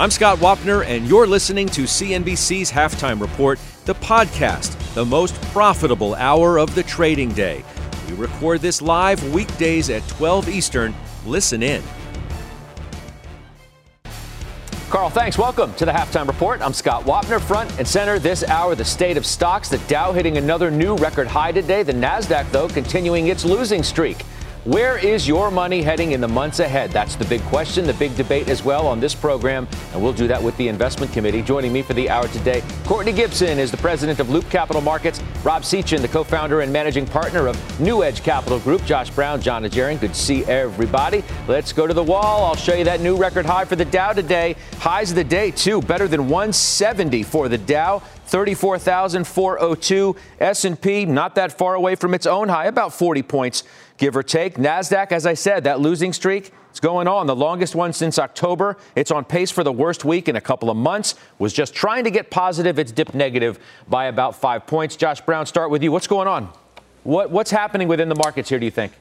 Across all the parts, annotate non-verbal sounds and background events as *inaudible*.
I'm Scott Wapner, and you're listening to CNBC's Halftime Report, the podcast, the most profitable hour of the trading day. We record this live weekdays at 12 Eastern. Listen in. Carl, thanks. Welcome to the halftime report. I'm Scott Wapner, front and center this hour. The state of stocks, the Dow hitting another new record high today. The Nasdaq, though, continuing its losing streak. Where is your money heading in the months ahead? That's the big question, the big debate as well on this program, and we'll do that with the investment committee. Joining me for the hour today, Courtney Gibson is the president of Loop Capital Markets, Rob Sechan, the co-founder and managing partner of New Edge Capital Group, Josh Brown, Jon Najarian. Good to see everybody. Let's go to the wall. I'll show you that new record high for the Dow today. Highs of the day, too, better than 170 for the Dow. 34,402. S&P not that far away from its own high, about 40 points give or take. NASDAQ, as I said, that losing streak is going on, the longest one since October. It's on pace for the worst week in a couple of months. Was just trying to get positive. It's dipped negative by about five points. Josh Brown, start with you. What's going on? What, what's happening within the markets here, do you think?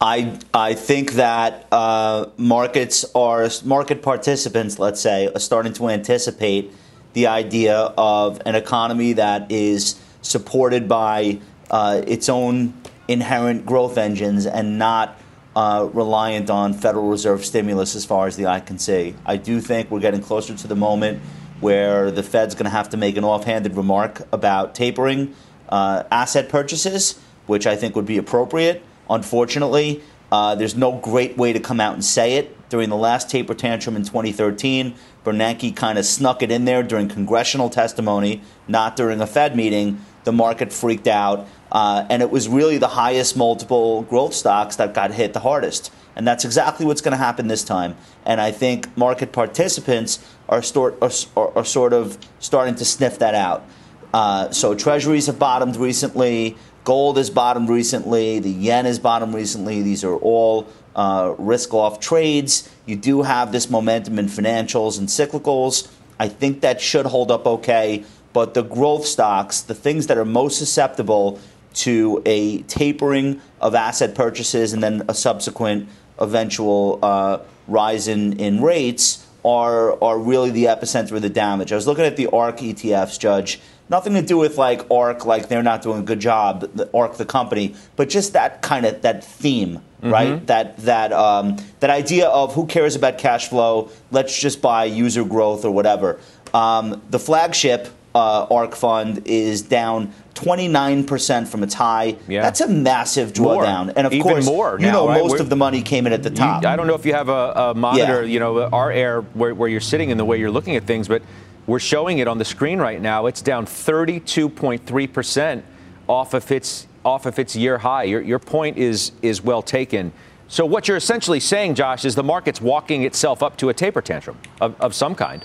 I I think that uh, markets are market participants, let's say, are starting to anticipate the idea of an economy that is supported by uh, its own inherent growth engines and not uh, reliant on Federal Reserve stimulus as far as the eye can see. I do think we're getting closer to the moment where the Fed's going to have to make an offhanded remark about tapering uh, asset purchases, which I think would be appropriate. Unfortunately, uh, there's no great way to come out and say it. During the last taper tantrum in 2013, Bernanke kind of snuck it in there during congressional testimony, not during a Fed meeting. The market freaked out. Uh, and it was really the highest multiple growth stocks that got hit the hardest. And that's exactly what's going to happen this time. And I think market participants are, stort, are, are sort of starting to sniff that out. Uh, so treasuries have bottomed recently. Gold has bottomed recently. The yen has bottomed recently. These are all uh, risk off trades. You do have this momentum in financials and cyclicals. I think that should hold up okay. But the growth stocks, the things that are most susceptible to a tapering of asset purchases and then a subsequent eventual uh, rise in, in rates are, are really the epicenter of the damage. I was looking at the ARK ETFs, Judge. Nothing to do with like ARK, like they're not doing a good job, the ARK, the company, but just that kind of that theme, mm-hmm. right? That that um, that idea of who cares about cash flow? Let's just buy user growth or whatever. Um, the flagship uh, ARK fund is down 29% from its high. Yeah. That's a massive drawdown. More. And of Even course, more you know, right? most We're, of the money came in at the top. You, I don't know if you have a, a monitor, yeah. you know, our air where, where you're sitting and the way you're looking at things, but we're showing it on the screen right now. It's down 32.3% off of its off of its year high. Your, your point is is well taken. So what you're essentially saying, Josh, is the market's walking itself up to a taper tantrum of, of some kind.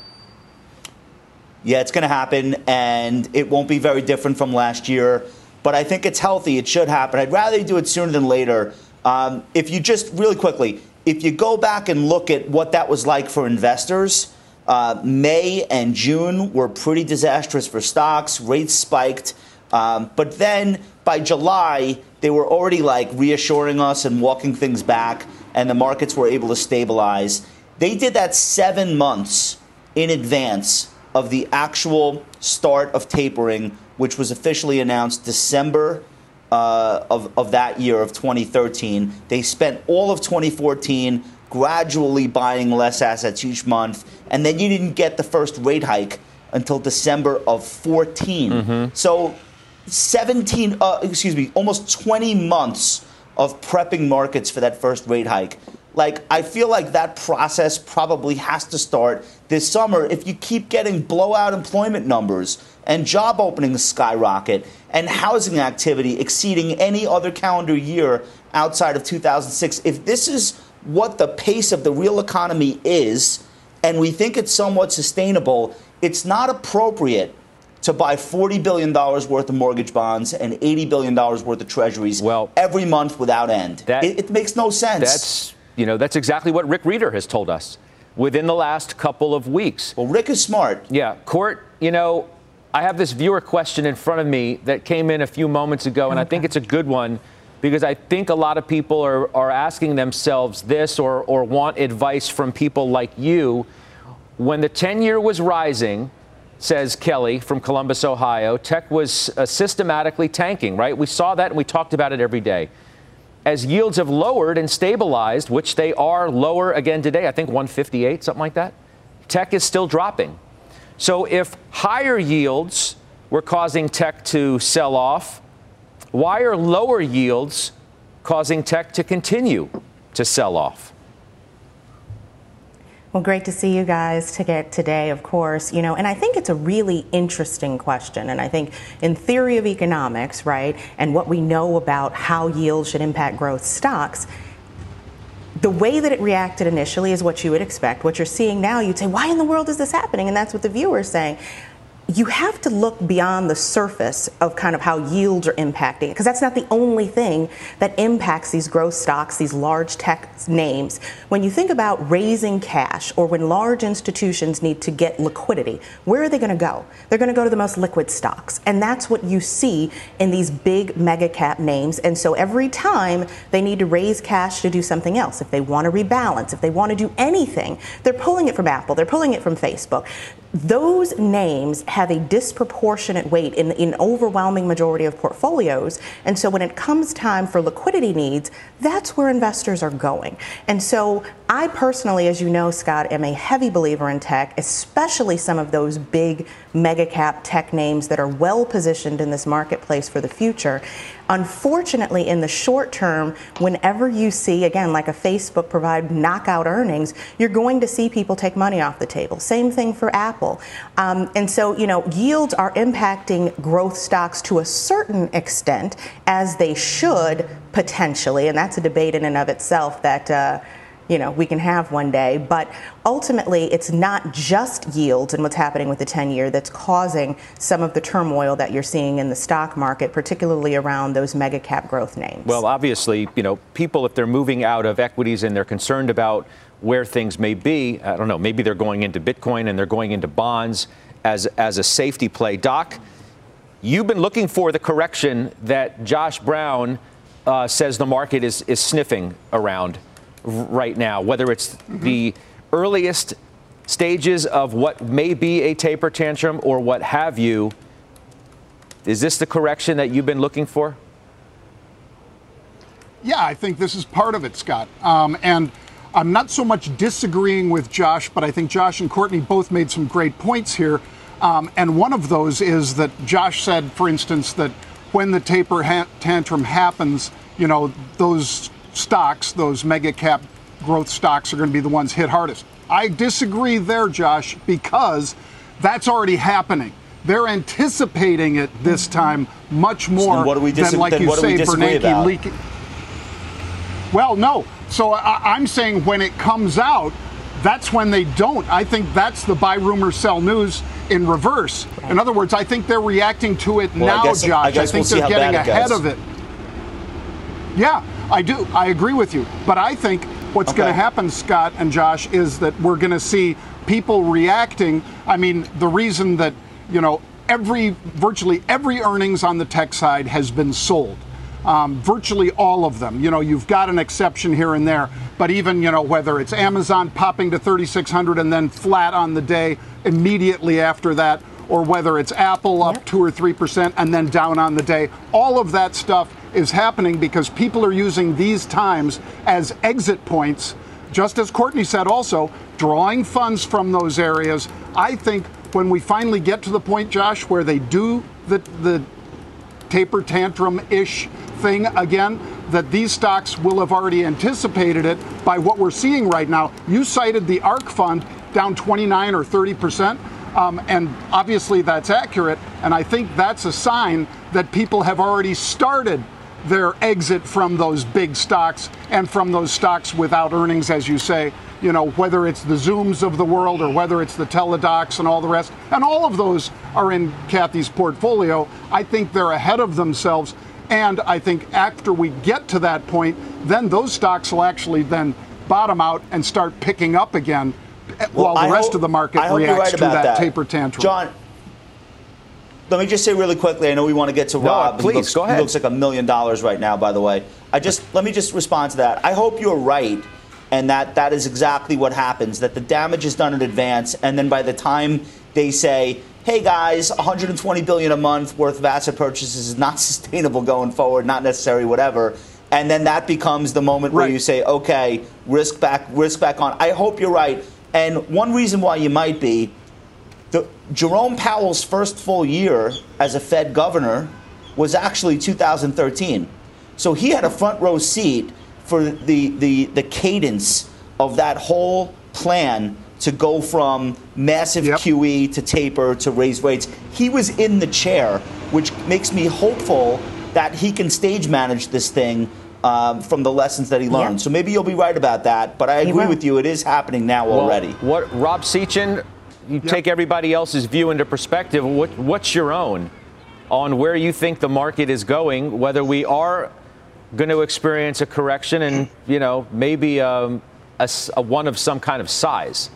Yeah, it's going to happen, and it won't be very different from last year. But I think it's healthy. It should happen. I'd rather do it sooner than later. Um, if you just really quickly, if you go back and look at what that was like for investors, uh, May and June were pretty disastrous for stocks. Rates spiked. Um, but then by July, they were already like reassuring us and walking things back, and the markets were able to stabilize. They did that seven months in advance of the actual start of tapering, which was officially announced December uh, of, of that year of 2013. They spent all of 2014 gradually buying less assets each month, and then you didn't get the first rate hike until December of 14. Mm-hmm. So 17, uh, excuse me, almost 20 months of prepping markets for that first rate hike. Like, I feel like that process probably has to start this summer if you keep getting blowout employment numbers and job openings skyrocket and housing activity exceeding any other calendar year outside of 2006. If this is what the pace of the real economy is, and we think it's somewhat sustainable, it's not appropriate to buy $40 billion worth of mortgage bonds and $80 billion worth of treasuries well, every month without end. That, it, it, makes no sense. That's, you know, that's exactly what Rick Rieder has told us within the last couple of weeks. Well, Rick is smart. Yeah. Court, you know, I have this viewer question in front of me that came in a few moments ago, and okay. I think it's a good one because I think a lot of people are, are asking themselves this or, or want advice from people like you. When the 10 year was rising, says Kelly from Columbus, Ohio, tech was uh, systematically tanking, right? We saw that and we talked about it every day. As yields have lowered and stabilized, which they are lower again today, I think 158, something like that, tech is still dropping. So if higher yields were causing tech to sell off, why are lower yields causing tech to continue to sell off? Well, great to see you guys today, of course. You know, and I think it's a really interesting question. And I think in theory of economics, right, and what we know about how yield should impact growth stocks, the way that it reacted initially is what you would expect. What you're seeing now, you'd say, why in the world is this happening? And that's what the viewer is saying you have to look beyond the surface of kind of how yields are impacting because that's not the only thing that impacts these growth stocks, these large tech names. When you think about raising cash or when large institutions need to get liquidity, where are they going to go? They're going to go to the most liquid stocks. And that's what you see in these big mega cap names. And so every time they need to raise cash to do something else, if they want to rebalance, if they want to do anything, they're pulling it from Apple, they're pulling it from Facebook those names have a disproportionate weight in an overwhelming majority of portfolios. And so when it comes time for liquidity needs, that's where investors are going. And so I personally, as you know, Scott, am a heavy believer in tech, especially some of those big mega cap tech names that are well positioned in this marketplace for the future. Unfortunately, in the short term, whenever you see, again, like a Facebook provide knockout earnings, you're going to see people take money off the table. Same thing for Apple. Um, and so, you know, yields are impacting growth stocks to a certain extent, as they should potentially. And that's a debate in and of itself that. Uh, you know, we can have one day. But ultimately, it's not just yields and what's happening with the 10 year that's causing some of the turmoil that you're seeing in the stock market, particularly around those mega cap growth names. Well, obviously, you know, people, if they're moving out of equities and they're concerned about where things may be, I don't know, maybe they're going into Bitcoin and they're going into bonds as, as a safety play. Doc, you've been looking for the correction that Josh Brown uh, says the market is, is sniffing around right now, whether it's mm-hmm. the earliest stages of what may be a taper tantrum or what have you. Is this the correction that you've been looking for? Yeah, I think this is part of it, Scott. Um, and I'm not so much disagreeing with Josh, but I think Josh and Courtney both made some great points here. Um, and one of those is that Josh said, for instance, that when the taper ha- tantrum happens, you know, those stocks, those mega cap growth stocks, are going to be the ones hit hardest. I disagree there, Josh, because that's already happening. They're anticipating it this time much more so dis- than, like you say, Bernanke leaking. Well, no. So I- I'm saying when it comes out, that's when they don't. I think that's the buy rumor sell news in reverse. In other words, I think they're reacting to it well, now, I guess, Josh. I, I think we'll they're getting ahead of it. Yeah, I do. I agree with you. But I think what's okay. going to happen, Scott and Josh, is that we're going to see people reacting. I mean, the reason that, you know, every virtually every earnings on the tech side has been sold. Um, virtually all of them. You know, you've got an exception here and there, but even you know whether it's Amazon popping to 3,600 and then flat on the day immediately after that, or whether it's Apple up two or three percent and then down on the day, all of that stuff is happening because people are using these times as exit points. Just as Courtney said, also drawing funds from those areas. I think when we finally get to the point, Josh, where they do the, the taper tantrum ish thing again, that these stocks will have already anticipated it by what we're seeing right now. You cited the ARK fund down 29 or 30 percent. Um, and obviously that's accurate. And I think that's a sign that people have already started their exit from those big stocks and from those stocks without earnings, as you say. You know, whether it's the Zooms of the world or whether it's the Teladocs and all the rest. And all of those are in Cathie's portfolio. I think they're ahead of themselves. And I think after we get to that point, then those stocks will actually then bottom out and start picking up again well, while the I rest hope, of the market reacts right to that, that, taper tantrum. John, let me just say really quickly. I know we want to get to no, Rob. Please looks, go ahead. He looks like a million dollars right now. By the way, I just let me just respond to that. I hope you're right, and that that is exactly what happens. That the damage is done in advance, and then by the time they say, "Hey guys, 120 billion a month worth of asset purchases is not *laughs* sustainable going forward, not necessary, whatever." And then that becomes the moment right. where you say, "Okay, risk back, risk back on." I hope you're right. And one reason why you might be Jerome Powell's first full year as a Fed governor was actually 2013. So he had a front row seat for the, the, the cadence of that whole plan to go from massive yep. QE to taper to raise rates. He was in the chair, which makes me hopeful that he can stage manage this thing um, from the lessons that he learned. So maybe you'll be right about that, but I agree with you. It is happening now well, already. What Rob Sechan you yep. take everybody else's view into perspective. What, what's your own on where you think the market is going? Whether we are going to experience a correction and you know maybe um, a, a, one of some kind of size.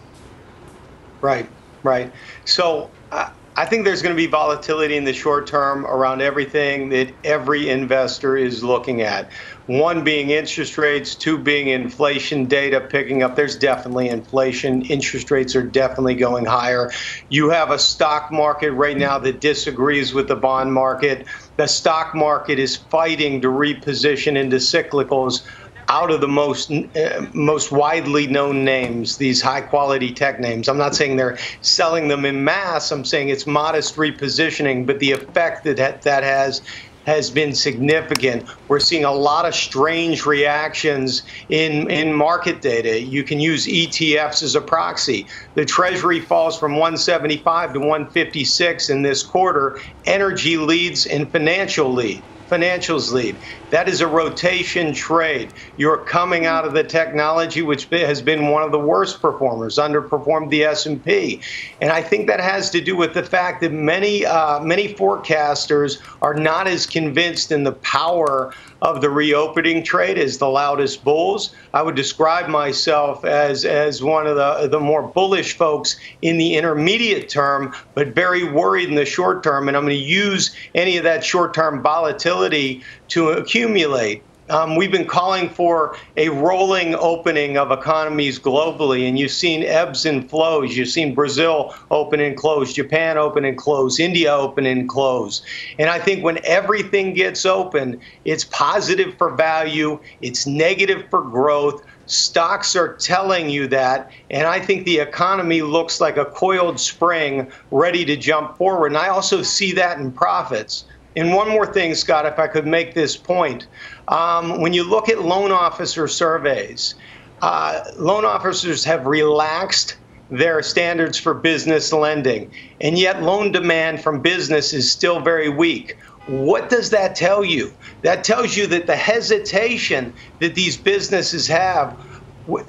Right, right. So uh, I think there's going to be volatility in the short term around everything that every investor is looking at. One being interest rates, two being inflation data picking up. There's definitely inflation. Interest rates are definitely going higher. You have a stock market right now that disagrees with the bond market. The stock market is fighting to reposition into cyclicals out of the most uh, most widely known names, these high quality tech names. I'm not saying they're selling them in mass. I'm saying it's modest repositioning, but the effect that that has has been significant. We're seeing a lot of strange reactions in, in market data. You can use ETFs as a proxy. The Treasury falls from 175 to 156 in this quarter. Energy leads and financial lead financials lead. That is a rotation trade. You're coming out of the technology, which has been one of the worst performers, underperformed the S&P, and I think that has to do with the fact that many uh, many forecasters are not as convinced in the power of the reopening trade as the loudest bulls. I would describe myself as, as one of the, the more bullish folks in the intermediate term, but very worried in the short term. And I'm going to use any of that short term volatility to accumulate. Um, we've been calling for a rolling opening of economies globally, and you've seen ebbs and flows. You've seen Brazil open and close, Japan open and close, India open and close. And I think when everything gets open, it's positive for value, it's negative for growth. Stocks are telling you that, and I think the economy looks like a coiled spring ready to jump forward. And I also see that in profits. And one more thing, Scott, if I could make this point. Um, when you look at loan officer surveys, uh, loan officers have relaxed their standards for business lending, and yet loan demand from business is still very weak. What does that tell you? That tells you that the hesitation that these businesses have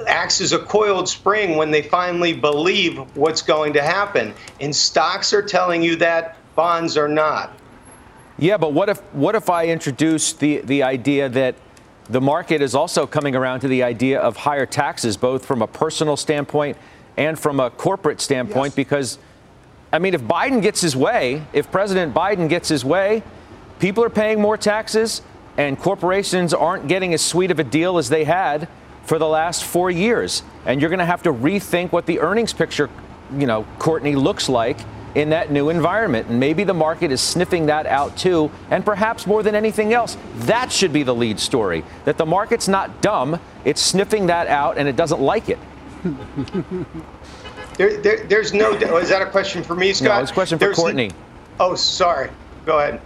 acts as a coiled spring when they finally believe what's going to happen. And stocks are telling you that, bonds are not. Yeah, but what if what if I introduce the the idea that the market is also coming around to the idea of higher taxes, both from a personal standpoint and from a corporate standpoint, yes. because I mean, if Biden gets his way, if President Biden gets his way, people are paying more taxes, and corporations aren't getting as sweet of a deal as they had for the last four years. And you're going to have to rethink what the earnings picture, you know, Courtney looks like in that new environment. And maybe the market is sniffing that out too. And perhaps more than anything else, that should be the lead story that the market's not dumb, it's sniffing that out and it doesn't like it. *laughs* there, there, there's no. Is that a question for me, Scott? No, it's a question for there's Courtney. No, oh, sorry. Go ahead.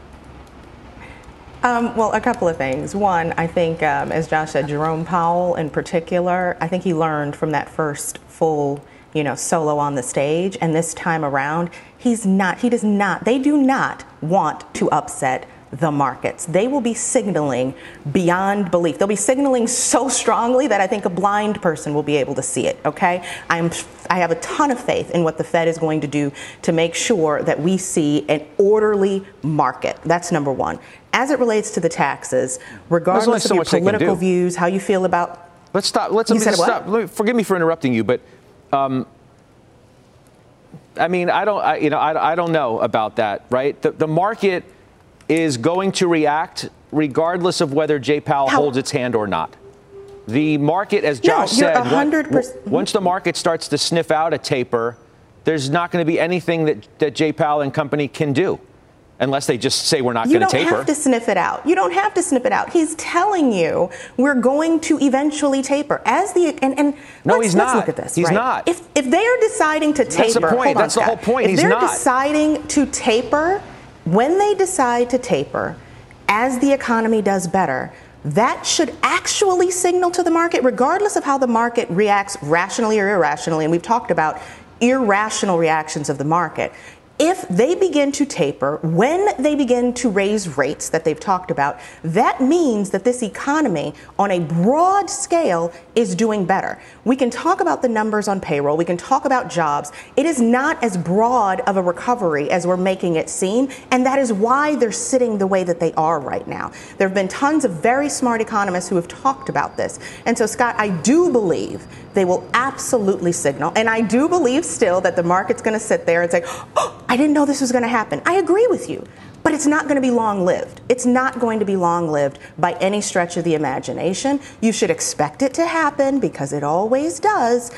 Um, well, a couple of things. One, I think, um, as Josh said, Jerome Powell in particular, I think he learned from that first full you know, solo on the stage. And this time around, he's not, he does not, they do not want to upset the markets. They will be signaling beyond belief. They'll be signaling so strongly that I think a blind person will be able to see it, okay? I'm I have a ton of faith in what the Fed is going to do to make sure that we see an orderly market. That's number 1. As it relates to the taxes, regardless of your political views, how you feel about Let's stop. Let's stop. Forgive me for interrupting you, but um, I mean, I don't, I, you know, I, I don't know about that, right? The, the market is going to react regardless of whether Jay Powell How? holds its hand or not. The market, as Josh no, said, 100%. once the market starts to sniff out a taper, there's not going to be anything that, that Jay Powell and company can do unless they just say we're not going to taper. You don't have to sniff it out. You don't have to sniff it out. He's telling you we're going to eventually taper as the and and no, he's let's not. look at this. He's right? not. If if they are deciding to taper, that's the point. That's on, the whole point. If he's they're not. deciding to taper, when they decide to taper, as the economy does better. That should actually signal to the market, regardless of how the market reacts rationally or irrationally. And we've talked about irrational reactions of the market if they begin to taper, when they begin to raise rates that they've talked about, that means that this economy on a broad scale is doing better. We can talk about the numbers on payroll, we can talk about jobs. It is not as broad of a recovery as we're making it seem, and that is why they're sitting the way that they are right now. There have been tons of very smart economists who have talked about this. And so, Scott, I do believe they will absolutely signal. And I do believe still that the market's going to sit there and say, oh, I didn't know this was going to happen. I agree with you. But it's not going to be long lived. It's not going to be long lived by any stretch of the imagination. You should expect it to happen because it always does.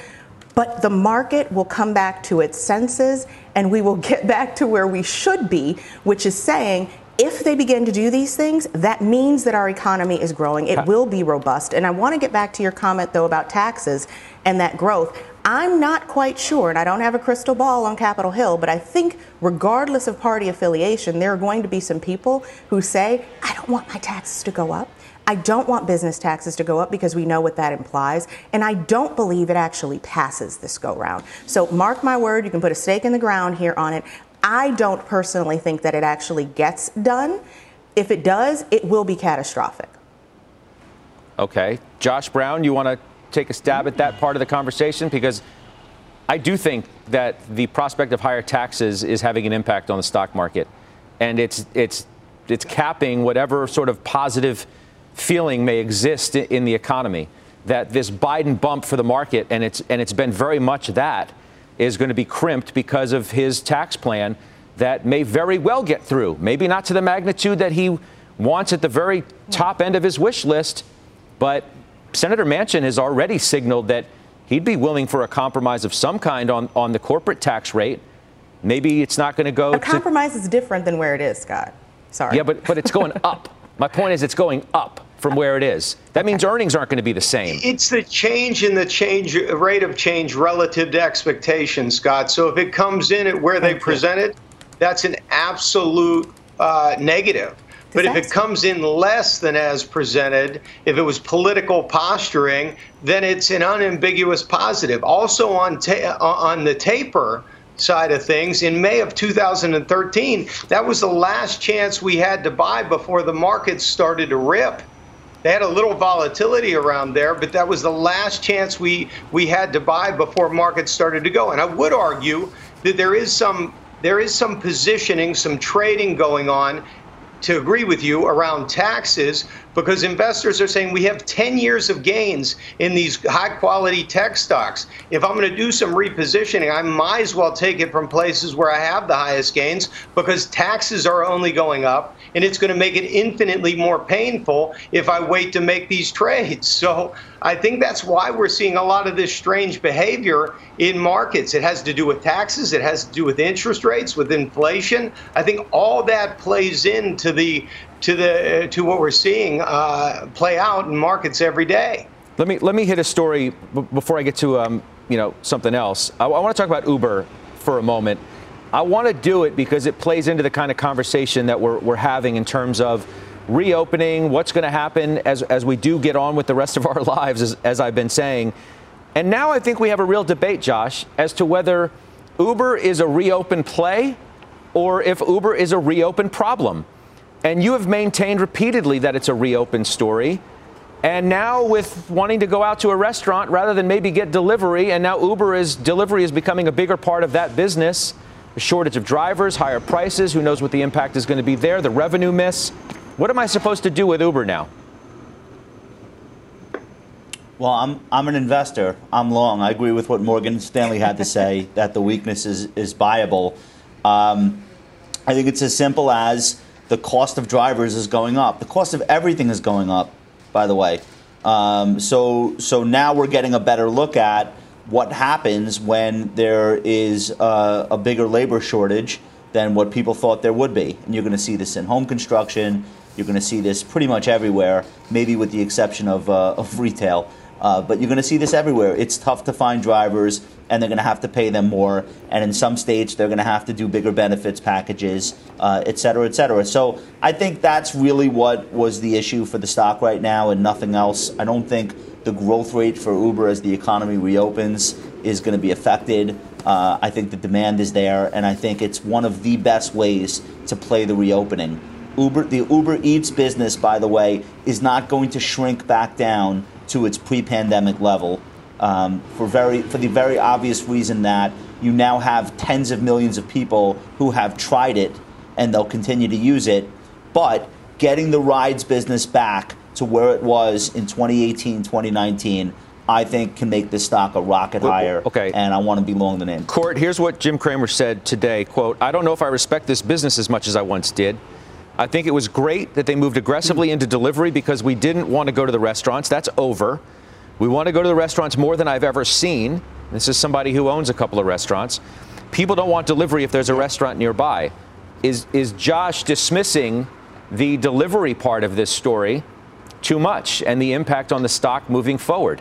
But the market will come back to its senses and we will *laughs* get back to where we should be, which is saying if they begin to do these things, that means that our economy is growing. It will be robust. And I want to get back to your comment, though, about taxes and that growth. I'm not quite sure, and I don't have a crystal ball on Capitol Hill, but I think regardless of party affiliation, there are going to be some people who say, I don't want my taxes to go up. I don't want business taxes to go up because we know what that implies. And I don't believe it actually passes this go round. So mark my word, you can put a stake in the ground here on it. I don't personally think that it actually gets done. If it does, it will be catastrophic. Okay. Josh Brown, you want to take a stab at that part of the conversation? Because I do think that the prospect of higher taxes is having an impact on the stock market. And it's, it's, it's capping whatever sort of positive feeling may exist in the economy. That this Biden bump for the market, and it's, and it's been very much that, is going to be crimped because of his tax plan that may very well get through. Maybe not to the magnitude that he wants at the very top end of his wish list, but Senator Manchin has already signaled that he'd be willing for a compromise of some kind on, on the corporate tax rate. Maybe it's not going to go. A compromise is different than where it is, Scott. Sorry. Yeah, but, but it's going *laughs* up. My point is, it's going up from where it is. That means earnings aren't going to be the same. It's the change in the change rate of change relative to expectations, Scott. So if it comes in at where they present it, that's an absolute uh, negative. But if it comes in less than as presented, if it was political posturing, then it's an unambiguous positive. Also on ta- uh, on the taper, side of things. In May of 2013, that was the last chance we had to buy before the markets started to rip. They had a little volatility around there, but that was the last chance we we had to buy before markets started to go. And I would argue that there is some there is some positioning, some trading going on to agree with you around taxes because investors are saying we have 10 years of gains in these high quality tech stocks. If I'm going to do some repositioning, I might as well take it from places where I have the highest gains because taxes are only going up and it's going to make it infinitely more painful if I wait to make these *laughs* trades. So I think that's why we're seeing a lot of this strange behavior in markets. It has to do with taxes, it has to do with interest rates, with inflation. I think all that plays into the to the to what we're seeing uh, play out in markets every day. Let me let me hit a story b- before I get to um, you know something else. I, I want to talk about Uber for a moment. I want to do it because it plays into the kind of conversation that we're, we're having in terms of reopening, what's going to happen as, as we do get on with the rest of our *laughs* lives, as, as I've been saying. And now I think we have a real debate, Josh, as to whether Uber is a reopen play or if Uber is a reopen problem. And you have maintained repeatedly that it's a reopened story. And now with wanting to go out to a restaurant rather than maybe get delivery, and now Uber is delivery is becoming a bigger part of that business. A shortage of drivers, higher prices, who knows what the impact is going to be there, the revenue miss. What am I supposed to do with Uber now? Well, I'm I'm an investor. I'm long. I agree with what Morgan Stanley had to say *laughs* that the weakness is is buyable. Um, I think it's as simple as the cost of drivers is going up. The cost of everything is going up, by the way. Um, so so now we're getting a better look at what happens when there is a, a bigger labor shortage than what people thought there would be. And you're going to see this in home construction. You're going to see this pretty much everywhere, maybe with the exception of, uh, of retail. Uh, but you're going to see this everywhere. It's tough to find drivers, and they're going to have to pay them more. And in some states, they're going to have to do bigger benefits packages, uh, et cetera, et cetera. So I think that's really what was the issue for the stock right now, and nothing else. I don't think the growth rate for Uber as the economy reopens is going to be affected. Uh, I think the demand is there, and I think it's one of the best ways to play the reopening. Uber, the Uber Eats business, by the way, is not going to shrink back down to its pre-pandemic level um, for very for the very obvious reason that you now have tens of millions of people who have tried it and they'll continue to use it, but getting the rides business back to where it was in 2018, 2019. I think can make this stock a rocket higher. Okay. And I want to be long the name. Court, here's what Jim Cramer said today. Quote, I don't know if I respect this business as much as I once did. I think it was great that they moved aggressively into delivery because we didn't want to go to the restaurants. That's over. We want to go to the restaurants more than I've ever seen. This is somebody who owns a couple of restaurants. People don't want delivery if there's a restaurant nearby. Is, is Josh dismissing the delivery part of this story too much and the impact on the stock moving forward?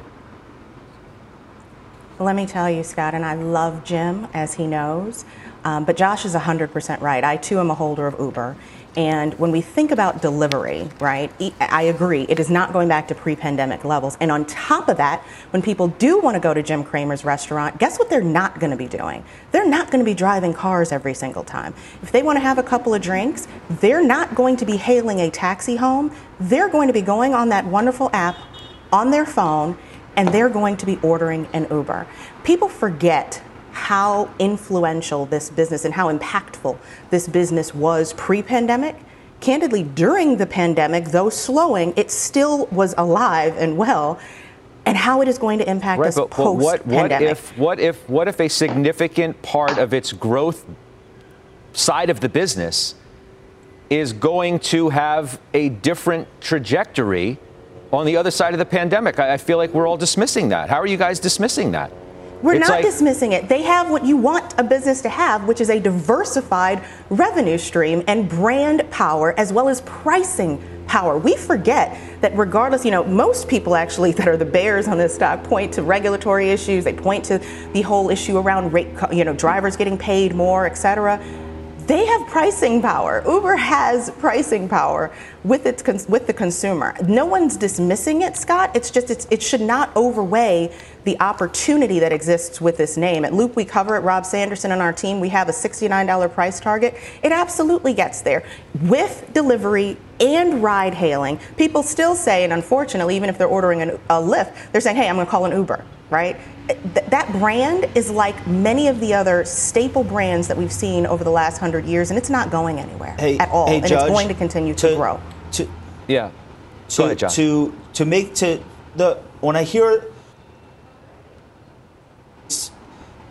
Let me tell you, Scott, and I love Jim, as he knows, um, but Josh is 100% right. I too am a holder of Uber. And when we think about delivery, right, I agree, it is not going back to pre pandemic levels. And on top of that, when people do want to go to Jim Cramer's restaurant, guess what they're not going to be doing? They're not going to be driving cars every single time. If they want to have a couple of drinks, they're not going to be hailing a taxi home. They're going to be going on that wonderful app on their phone and they're going to be ordering an Uber. People forget how influential this business and how impactful this business was pre pandemic. Candidly, during the pandemic, though slowing, it still was alive and well. And how it is going to impact right, us post what, what if what if what if a significant part of its growth side of the business is going to have a different trajectory on the other side of the pandemic? I, I feel like we're all dismissing that. How are you guys dismissing that? We're It's not like- dismissing it. They have what you want a business to have, which is a diversified revenue stream and brand power as well as pricing power. We forget that regardless, you know, most people actually *laughs* that are the bears on this stock point to regulatory issues. They point to the whole issue around rate, you know, drivers getting paid more, et cetera. They have pricing power. Uber has pricing power with its with the consumer. No one's dismissing it, Scott. It's just it's, it should not overweigh the opportunity that exists with this name. At Loop, we cover it. Rob Sanderson and our team. We have a $69 price target. It absolutely gets there with delivery and ride hailing. People still say, and unfortunately, even if they're ordering an, a Lyft, they're saying, "Hey, I'm going to call an Uber." Right? Th- that brand is like many of the other staple brands that we've seen over the last hundred years, and it's not going anywhere Hey, at all, hey, and Judge, it's going to continue to, grow. To, Yeah. to, Go ahead, John. to to make to the when I hear it's,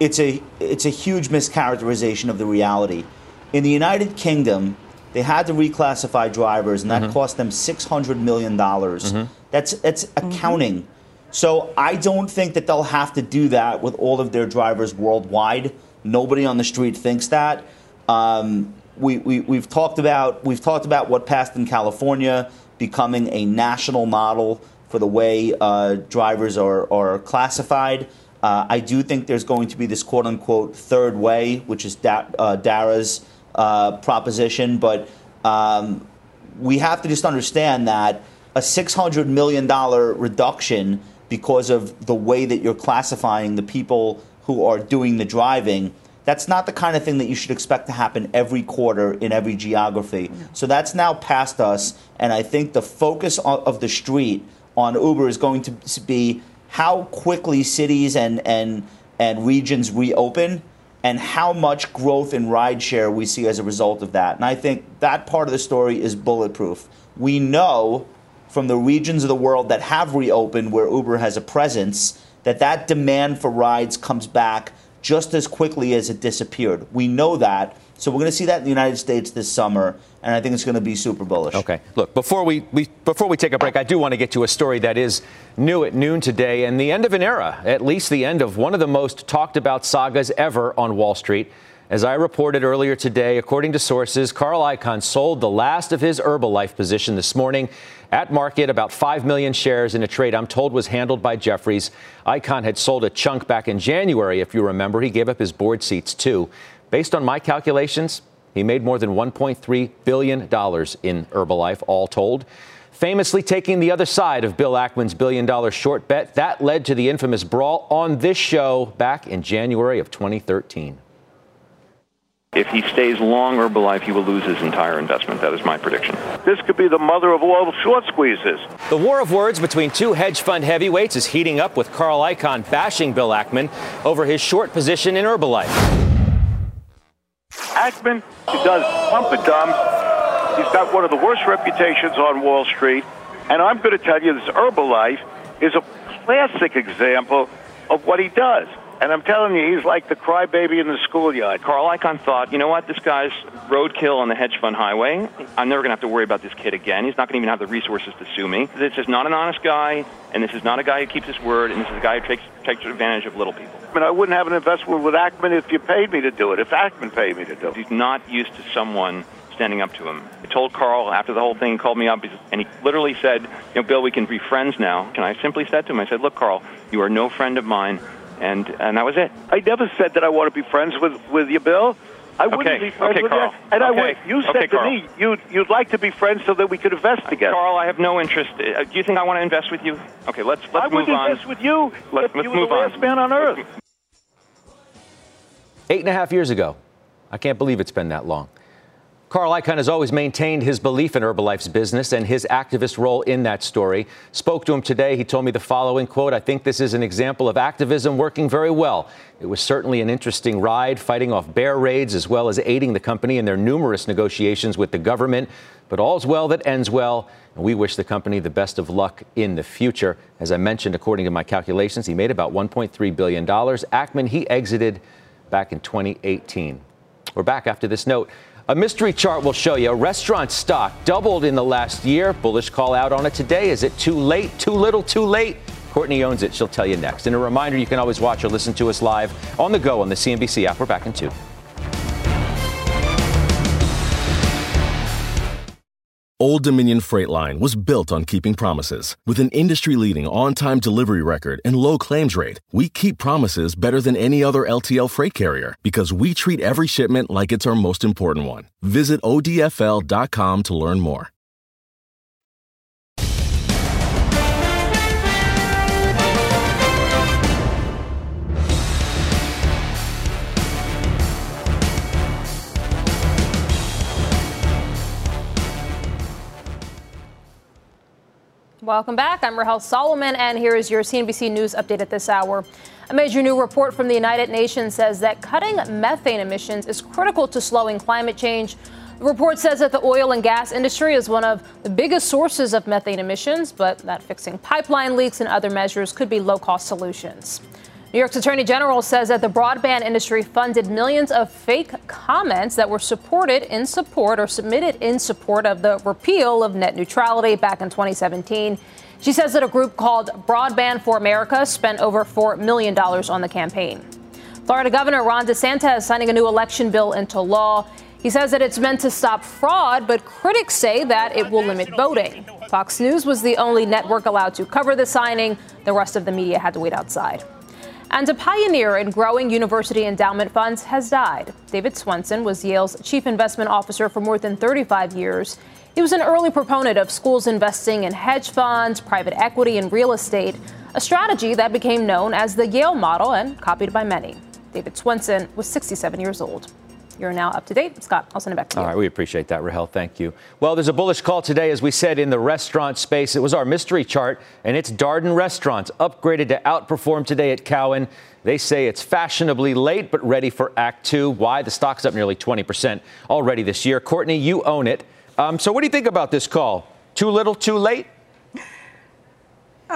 it's a it's a huge mischaracterization of the reality. In the United Kingdom, they had to reclassify drivers, and that Mm-hmm. cost them six hundred million dollars. That's that's accounting. So I don't think that they'll have to do that with all of their drivers worldwide. Nobody on the street thinks that. Um, we, we, we've talked about we've talked about what passed in California becoming a national model for the way uh, drivers are, are classified. Uh, I do think there's going to be this quote unquote third way, which is da- uh, Dara's uh, proposition, but um, we have to just understand that a $600 million reduction because of the way that you're classifying the people who are doing the driving, That's not the kind of thing that you should expect to happen every quarter in every geography. So that's now past us, and I think the focus of the street on Uber is going to be how quickly cities and and and regions reopen and how much growth in rideshare we see as a result of that. And I think that part of the story is bulletproof. We know from the regions of the world that have reopened where Uber has a presence that that demand for rides comes back just as quickly as it disappeared. We know that. So we're going to see that in the United States this summer, and I think it's going to be super bullish. Okay. Look, before we, we before we take a break, I do want to get to a story that is new at noon today and the end of an era, at least the end of one of the most talked about sagas ever on Wall Street. As I reported earlier today, according to sources, Carl Icahn sold the last of his Herbalife position this morning at market, about 5 million shares in a trade I'm told was handled by Jefferies. Icahn had sold a chunk back in January, if you remember. He gave up his board seats too. Based on my calculations, he made more than $1.3 billion in Herbalife, all told. Famously taking the other side of Bill Ackman's billion dollar short bet, that led to the infamous brawl on this show back in January of 2013. If he stays long Herbalife, he will lose his entire investment. That is my prediction. This could be the mother of all short squeezes. The war of words between two hedge fund heavyweights is heating up with Carl Icahn bashing Bill Ackman over his short position in Herbalife. Ackman he does pump and dumps. He's got one of the worst reputations on Wall Street. And I'm going to tell you, this Herbalife is a classic example of what he does. And I'm telling you, he's like the crybaby in the schoolyard. Carl Icahn thought, you know what, this guy's roadkill on the hedge fund highway. I'm never going to have to worry about this kid again. He's not going to even have the resources to sue me. This is not an honest guy, and this is not a guy who keeps his word, and this is a guy who takes, takes advantage of little people. I mean, I wouldn't have an investment with Ackman if you paid me to do it, if Ackman paid me to do it. He's not used to someone standing up to him. I told Carl after the whole thing, called me up, and he literally said, you know, Bill, we can be friends now. And I simply said to him, I said, look, Carl, you are no friend of mine and and that was it. I never said that I want to be friends with with you, Bill. I wouldn't okay. be friends okay, with Carl. you. And okay. I would. You said okay, to Carl. me you'd you'd like to be friends so that we could invest together. Uh, Carl, I have no interest. Uh, do you think I want to invest with you? Okay, let's let's I move would invest with you Let's, if let's you were move the last on. man on earth. Eight and a half years ago. I can't believe it's been that long. Carl Icahn has always maintained his belief in Herbalife's business and his activist role in that story. Spoke to him today. He told me the following quote I think this is an example of activism working very well. It was certainly an interesting ride, fighting off bear raids as well as aiding the company in their numerous negotiations with the government. But all's well that ends well, and we wish the company the best of luck in the future. As I mentioned, according to my calculations, he made about $1.3 billion. Ackman, he exited back in 2018. We're back after this note. A mystery chart will show you a restaurant stock doubled in the last year. Bullish call out on it today. Is it too late? Too little? Too late? Courtney owns it. She'll tell you next. And a reminder you can always watch or listen to us live on the go on the CNBC app. We're back in two. Old Dominion Freight Line was built on keeping promises. With an industry leading on time delivery record and low claims rate, we keep promises better than any other LTL freight carrier because we treat every shipment like it's our most important one. Visit ODFL.com to learn more. Welcome back. I'm Rahel Solomon, and here is your CNBC News update at this hour. A major new report from the United Nations says that cutting methane emissions is critical to slowing climate change. The report says that the oil and gas industry is one of the biggest sources of methane emissions, but that fixing pipeline leaks and other measures could be low cost solutions. New York's Attorney General says that the broadband industry funded millions of fake comments that were supported in support or submitted in support of the repeal of net neutrality back in 2017. She says that a group called Broadband for America spent over $4 million on the campaign. Florida Governor Ron DeSantis is signing a new election bill into law. He says that it's meant to stop fraud, but critics say that it will limit voting. Fox News was the only network allowed to cover the signing. The rest of the media had to wait outside. And a pioneer in growing university endowment funds has died. David Swensen was Yale's chief investment officer for more than 35 years. He was an early proponent of schools investing in hedge funds, private equity, and real estate, a strategy that became known as the Yale model and copied by many. David Swensen was 67 years old. You're now up to date. Scott, I'll send it back to you. All right, we appreciate that, Rahel. Thank you. Well, there's a bullish call today, as we said, in the restaurant space. It was our mystery chart, and it's Darden Restaurants upgraded to outperform today at Cowen. They say it's fashionably late, but ready for Act Two. Why? The stock's up nearly 20% already this year. Courtney, you own it. Um, so, what do you think about this call? Too little, too late?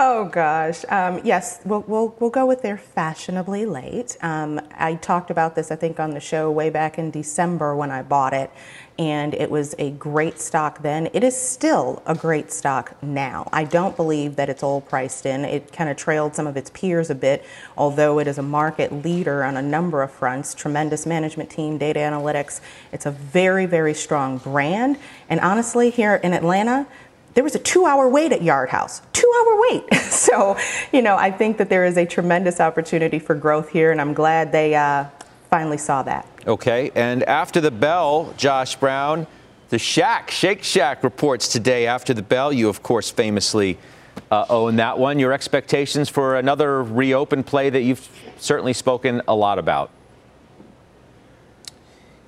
Oh gosh, um, yes, we'll, we'll, we'll go with their fashionably late. Um, I talked about this, I think, on the show way back in December when I bought it, and it was a great stock then. It is still a great stock now. I don't believe that it's all priced in. It kind of trailed some of its peers a bit, although it is a market leader on a number of fronts. Tremendous management team, data analytics. It's a very, very strong brand, and honestly, here in Atlanta there was a two hour wait at Yard House. Two hour wait. *laughs* so, you know, I think that there is a tremendous opportunity for growth here, and I'm glad they uh, finally saw that. Okay. And after the bell, Josh Brown, the Shack, Shake Shack reports today after the bell. You, of course, famously uh, own that one. Your expectations for another reopen play that you've certainly spoken a lot about.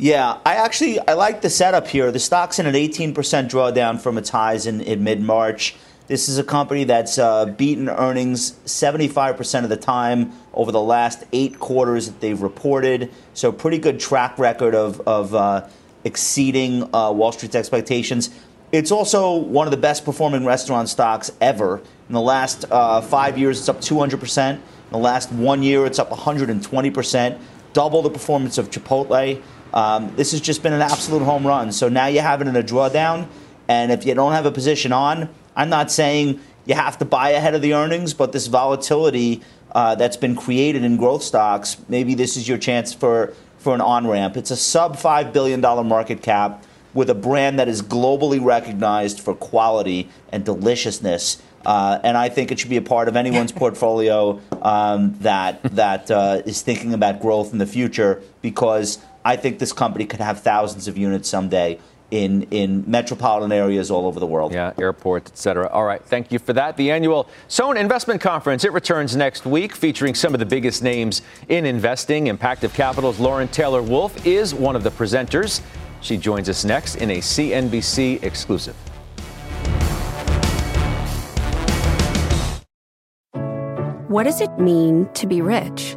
Yeah, I actually I like the setup here. The stock's in an 18% drawdown from its highs in, in mid March. This is a company that's uh, beaten earnings 75% of the time over the last eight quarters that they've reported. So, pretty good track record of, of uh, exceeding uh, Wall Street's expectations. It's also one of the best performing restaurant stocks ever. In the last uh, five years, it's up 200%. In the last one year, it's up 120%, double the performance of Chipotle. Um, this has just been an absolute home run. So now you have it in a drawdown, and if you don't have a position on, I'm not saying you have to buy ahead of the earnings, but this volatility uh, that's been created in growth stocks, maybe this is your chance for, for an on ramp. It's a sub $5 billion market cap with a brand that is globally recognized for quality and deliciousness. Uh, and I think it should be a part of anyone's *laughs* portfolio um, that that uh, is thinking about growth in the future because I think this company could have thousands of units someday in, in metropolitan areas all over the world. Yeah, airports, et cetera. All right, thank you for that. The annual Sohn Investment Conference, it returns next week, featuring some of the biggest names in investing. Impactive Capital's Lauren Taylor Wolf is one of the presenters. She joins us next in a CNBC exclusive. What does it mean to be rich?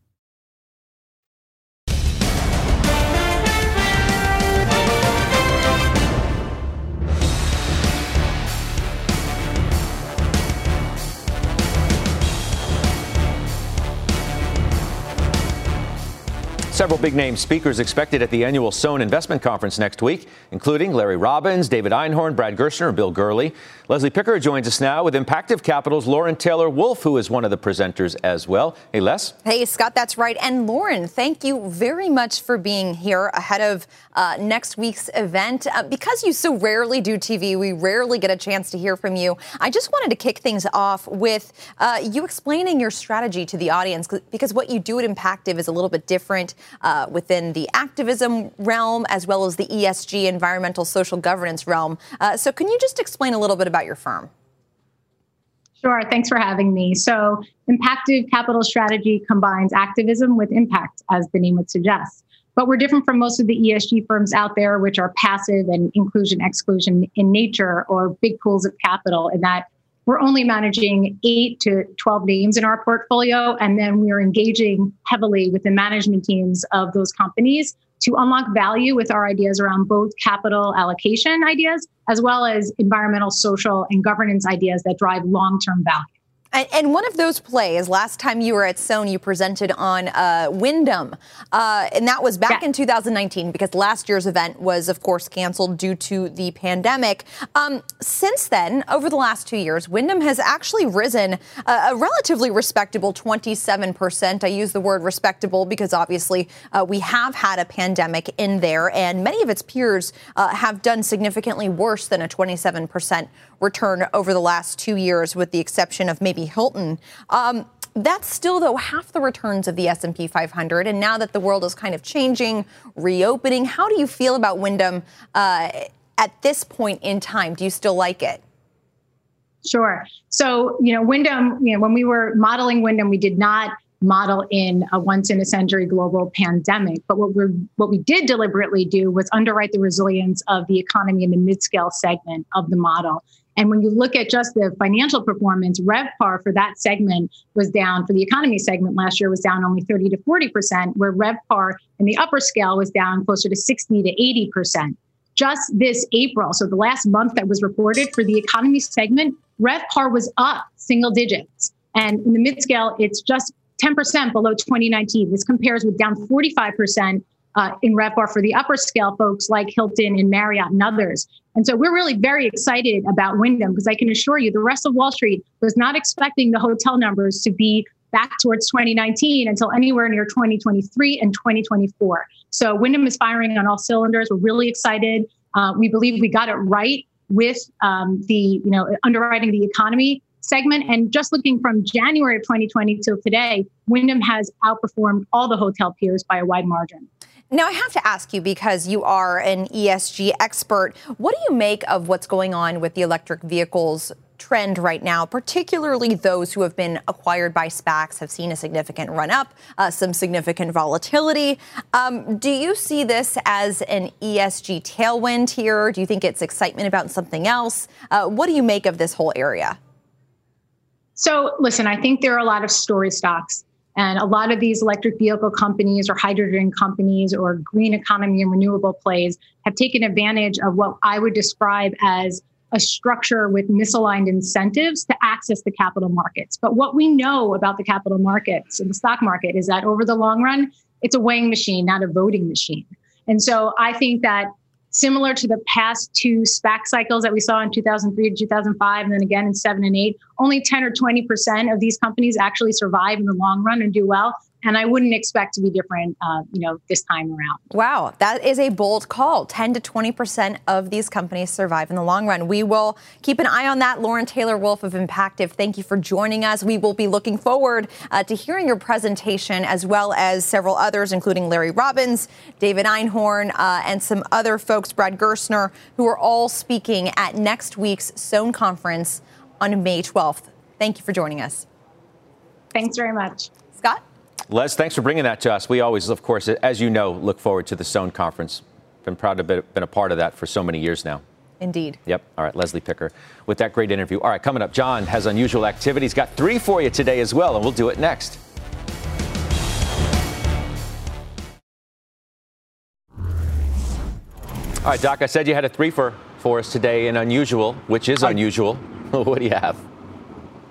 Several big name speakers expected at the annual Sohn Investment Conference next week, including Larry Robbins, David Einhorn, Brad Gerstner, and Bill Gurley. Leslie Picker joins us now with Impactive Capital's Lauren Taylor Wolf, who is one of the presenters as well. Hey, Les. Hey, Scott, that's right. And Lauren, thank you very much for being here ahead of uh, next week's event. Uh, because you so rarely do TV, we rarely get a chance to hear from you. I just wanted to kick things off with uh, you explaining your strategy to the audience because what you do at Impactive is a little bit different uh, within the activism realm as well as the ESG, environmental social governance realm. Uh, so, can you just explain a little bit about your firm? Sure. Thanks for having me. So, Impactive Capital Strategy combines activism with impact, as the name would suggest. But we're different from most of the ESG firms out there, which are passive and inclusion exclusion in nature or big pools of capital, in that we're only managing eight to 12 names in our portfolio. And then we're engaging heavily with the management teams of those companies to unlock value with our ideas around both capital allocation ideas as well as environmental, social, and governance ideas that drive long term value. And, and, one of those plays, last time you were at Sohn, you presented on uh, Wyndham. Uh, and that was back yeah. in 2019 because last year's event was, of course, canceled due to the pandemic. Um, since then, over the last two years, Wyndham has actually risen uh, a relatively respectable 27%. I use the word respectable because obviously uh, we have had a pandemic in there, and many of its peers uh, have done significantly worse than a 27% return over the last two years, with the exception of maybe Hilton. Um, that's still though half the returns of the S&P 500 and now that the world is kind of changing reopening how do you feel about wyndham uh, at this point in time? Do you still like it? Sure. So you know wyndham you know when we were modeling wyndham we did not model in a once in a century global pandemic. But what we what we did deliberately do was underwrite the resilience of the economy in the mid-scale segment of the model and when you look at just the financial performance, RevPAR for that segment was down, for the economy segment last year was down only 30 to 40%, where RevPAR in the upper scale was down closer to 60 to 80%. Just this April, so the last month that was reported for the economy segment, RevPAR was up single digits. And in the mid scale, it's just 10% below 2019. This compares with down 45% uh, in RevPAR for the upper scale folks like Hilton and Marriott and others. And so we're really very excited about Wyndham because I can assure you the rest of Wall Street was not expecting the hotel numbers to be back towards 2019 until anywhere near 2023 and 2024. So Wyndham is firing on all cylinders. We're really excited. Uh, we believe we got it right with um, the you know underwriting the economy segment. And just looking from January of 2020 till today, Wyndham has outperformed all the hotel peers by a wide margin. Now, I have to ask you because you are an ESG expert. What do you make of what's going on with the electric vehicles trend right now, particularly those who have been acquired by SPACs have seen a significant run up, uh, some significant volatility. Um, do you see this as an ESG tailwind here? Do you think it's excitement about something else? Uh, what do you make of this whole area? So, listen, I think there are a lot of story stocks and a lot of these electric vehicle companies or hydrogen companies or green economy and renewable plays have taken advantage of what I would describe as a structure with misaligned incentives to access the capital markets. But what we know about the capital markets and the stock market is that over the long run, it's a weighing machine, not a voting machine. And so I think that similar to the past two SPAC cycles that we saw in 2003 to 2005, and then again in seven and eight, only 10 or 20% of these companies actually survive in the long run and do well and I wouldn't expect to be different, uh, you know, this time around. Wow, that is a bold call. 10 to 20 percent of these companies survive in the long run. We will keep an eye on that. Lauren Taylor Wolf of Impactive, thank you for joining us. We will be looking forward uh, to hearing your presentation as well as several others, including Larry Robbins, David Einhorn, uh, and some other folks, Brad Gerstner, who are all speaking at next week's Sohn conference on May 12th. Thank you for joining us. Thanks very much. Scott? Les, thanks for bringing that to us. We always, of course, as you know, look forward to the Sohn conference. Been proud to have been a part of that for so many years now. Indeed. Yep. All right, Leslie Picker with that great interview. All right, coming up, Jon has unusual activities. Got three for you today as well, and we'll do it next. All right, Doc, I said you had a three for, for us today in unusual, which is unusual. *laughs* what do you have?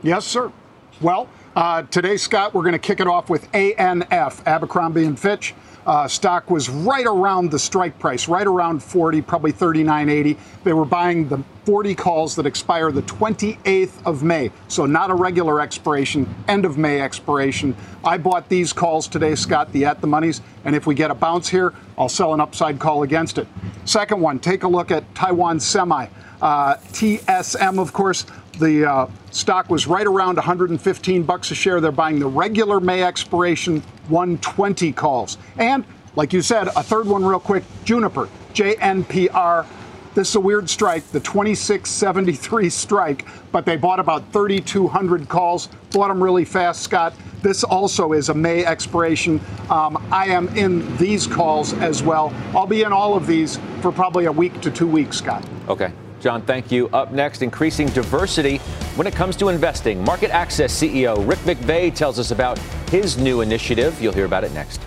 Yes, sir. Well, uh, today, Scott, we're going to kick it off with ANF, Abercrombie and Fitch. Uh, stock was right around the strike price, right around 40, probably 39.80. They were buying the 40 calls that expire the 28th of May, so not a regular expiration, end of May expiration. I bought these calls today, Scott, the at the monies, and if we get a bounce here, I'll sell an upside call against it. Second one, take a look at Taiwan Semi. Uh, TSM, of course, the uh, stock was right around 115 bucks a share. They're buying the regular May expiration 120 calls. And like you said, a third one real quick, Juniper, JNPR. This is a weird strike, the 2673 strike, but they bought about 3,200 calls, bought them really fast, Scott. This also is a May expiration. Um, I am in these calls as well. I'll be in all of these for probably a week to two weeks, Scott. Okay. Jon, thank you. Up next, increasing diversity when it comes to investing. MarketAxess CEO Rick McVey tells us about his new initiative. You'll hear about it next.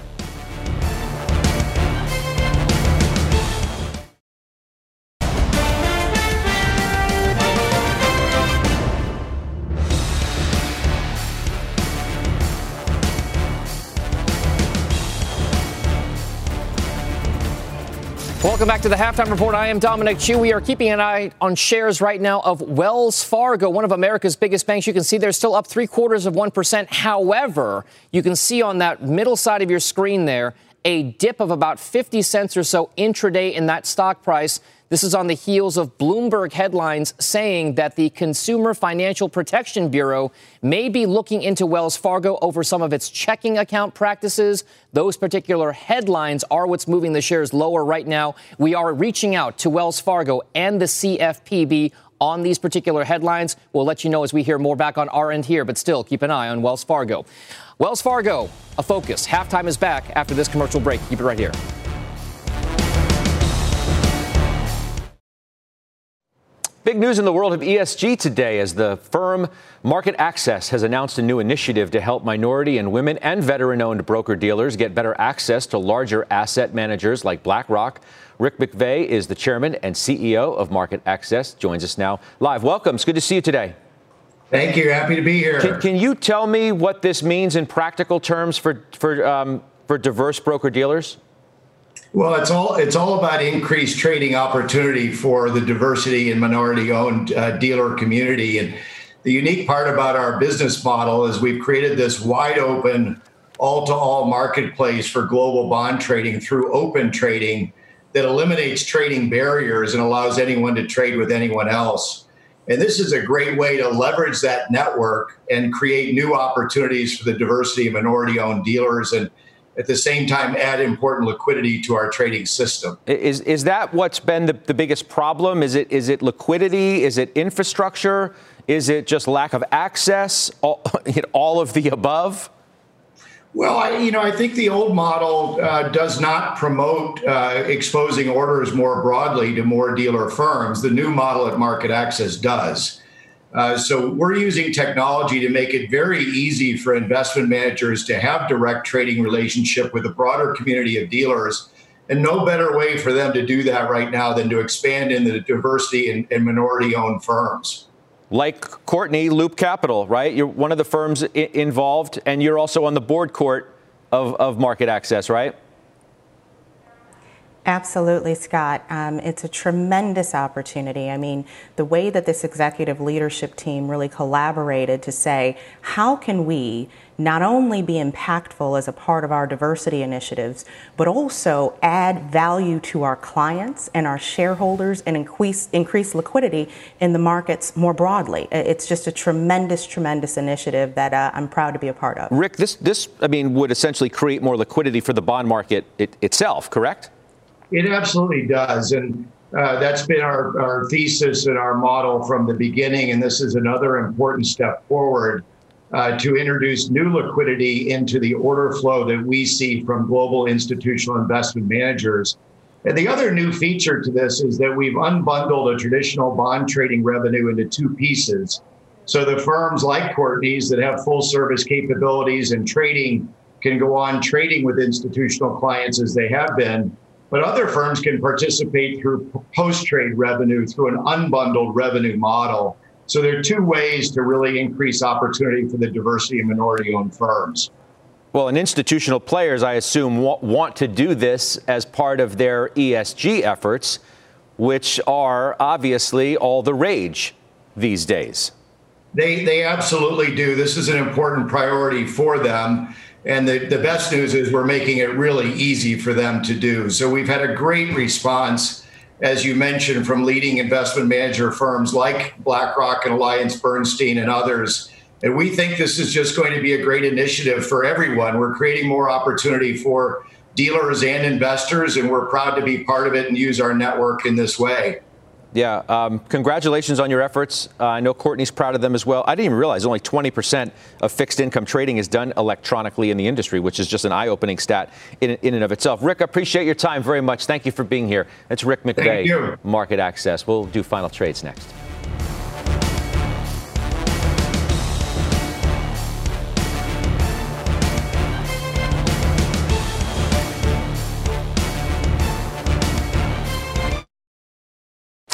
Welcome back to the halftime report. I am Dominic Chu. We are keeping an eye on shares right now of Wells Fargo, one of America's biggest banks. You can see they're still up three quarters of 1%. However, you can see on that middle side of your screen there a dip of about 50 cents or so intraday in that stock price. This is on the heels of Bloomberg headlines saying that the Consumer Financial Protection Bureau may be looking into Wells Fargo over some of its checking account practices. Those particular headlines are what's moving the shares lower right now. We are reaching out to Wells Fargo and the CFPB on these particular headlines. We'll let you know as we hear more back on our end here, but still keep an eye on Wells Fargo. Wells Fargo, a focus. Halftime is back after this commercial break. Keep it right here. Big news in the world of ESG today as the firm MarketAxess has announced a new initiative to help minority and women and veteran owned broker dealers get better access to larger asset managers like BlackRock. Rick McVey is the chairman and CEO of MarketAxess, joins us now live. Welcome. It's good to see you today. Thank you. Happy to be here. Can, can you tell me what this means in practical terms for, for, um, for diverse broker dealers? Well, it's all it's all about increased trading opportunity for the diversity and minority-owned uh, dealer community. And the unique part about our business model is we've created this wide open, all-to-all marketplace for global bond trading through open trading that eliminates trading barriers and allows anyone to trade with anyone else. And this is a great way to leverage that network and create new opportunities for the diversity of minority-owned dealers and at the same time add important liquidity to our trading system. Is, is that what's been the, the biggest problem? Is it, is it liquidity? Is it infrastructure? Is it just lack of access? All, *laughs* all of the above? Well, I, you know, I think the old model uh, does not promote uh, exposing orders more broadly to more dealer firms. The new model at MarketAxess does. Uh, so we're using technology to make it very easy for investment managers to have direct trading relationship with a broader community of dealers. And no better way for them to do that right now than to expand in the diversity and, and minority owned firms. Like Courtney, Loop Capital, right? You're one of the firms I- involved, and you're also on the board court of, of MarketAxess, right? Absolutely, Scott. Um, it's a tremendous opportunity. I mean, the way that this executive leadership team really collaborated to say, how can we not only be impactful as a part of our diversity initiatives, but also add value to our clients and our shareholders and increase, increase liquidity in the markets more broadly. It's just a tremendous, tremendous initiative that uh, I'm proud to be a part of. Rick, this, this, I mean, would essentially create more liquidity for the bond market it, itself, correct? It absolutely does. And uh, that's been our, our thesis and our model from the beginning. And this is another important step forward uh, to introduce new liquidity into the order flow that we see from global institutional investment managers. And the other new feature to this is that we've unbundled a traditional bond trading revenue into two pieces. So the firms like Courtney's that have full service capabilities and trading can go on trading with institutional clients as they have been but other firms can participate through post trade revenue through an unbundled revenue model. So there are two ways to really increase opportunity for the diversity and minority owned firms. Well, and institutional players, I assume, want to do this as part of their ESG efforts, which are obviously all the rage these days. They, they absolutely do. This is an important priority for them. And the, the best news is we're making it really easy for them to do. So we've had a great response. as you mentioned, from leading investment manager firms like BlackRock and AllianceBernstein and others. And we think this is just going to be a great initiative for everyone. We're creating more opportunity for dealers and investors, and we're proud to be part of it and use our network in this way. Yeah, um, congratulations on your efforts. Uh, I know Courtney's proud of them as well. I didn't even realize only 20% of fixed income trading is done electronically in the industry, which is just an eye opening stat in, in and of itself. Rick, I appreciate your time very much. Thank you for being here. It's Rick McVey, Market Access. We'll do final trades next.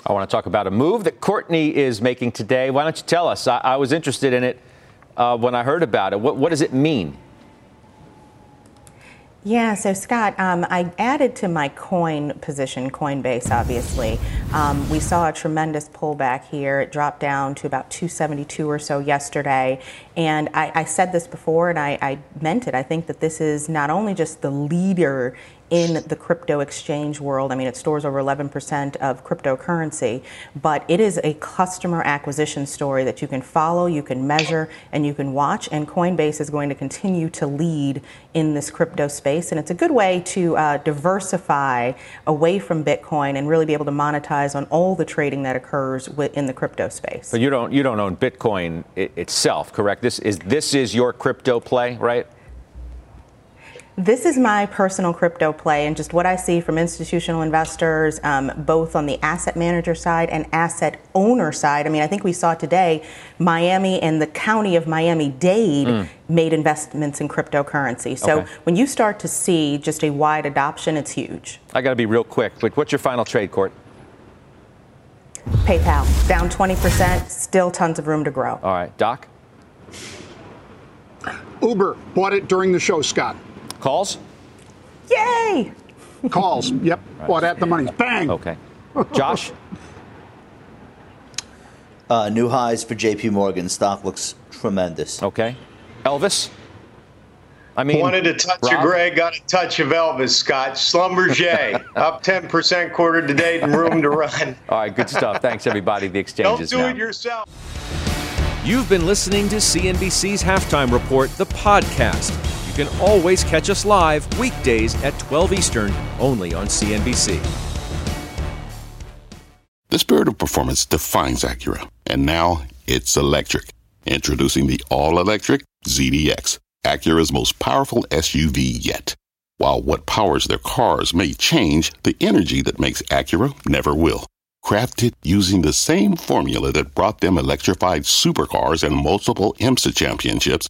I want to talk about a move that Courtney is making today. Why don't you tell us? I, I was interested in it uh, when I heard about it. What, what does it mean? Yeah, so Scott, um, I added to my coin position, Coinbase, obviously. Um, we saw a tremendous pullback here. It dropped down to about 272 or so yesterday. And I, I said this before, and I, I meant it. I think that this is not only just the leader in the crypto exchange world. I mean, it stores over 11% of cryptocurrency, but it is a customer acquisition story that you can follow, you can measure, and you can watch. And Coinbase is going to continue to lead in this crypto space. And it's a good way to uh, diversify away from Bitcoin and really be able to monetize on all the trading that occurs in the crypto space. But you don't you don't own Bitcoin itself, correct? This is this is your crypto play, right? This is my personal crypto play and just what I see from institutional investors, um, both on the asset manager side and asset owner side. I mean, I think we saw today Miami and the county of Miami Dade mm. made investments in cryptocurrency. So okay. when you start to see just a wide adoption, it's huge. I got to be real quick, but what's your final trade, Court? PayPal, down 20%, still tons of room to grow. All right. Doc? Uber bought it during the show, Scott. Calls? Yay! Calls. Yep. Right. Bought at the money. Bang. Okay. Josh? Uh, new highs for JP Morgan. Stock looks tremendous. Okay. Elvis? I mean, wanted a touch Rob? of Greg, got a touch of Elvis. Scott Schlumberger *laughs* up 10% quarter to date and room to run. All right, good stuff. Thanks everybody. The exchange Don't do now. it yourself. You've been listening to CNBC's Halftime Report, the podcast can always catch us live weekdays at 12 Eastern, only on CNBC. The spirit of performance defines Acura, and now it's electric. Introducing the all electric ZDX, Acura's most powerful SUV yet. While what powers their cars may change, the energy that makes Acura never will. Crafted using the same formula that brought them electrified supercars and multiple IMSA championships,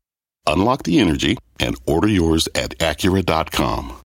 Unlock the energy and order yours at Acura.com.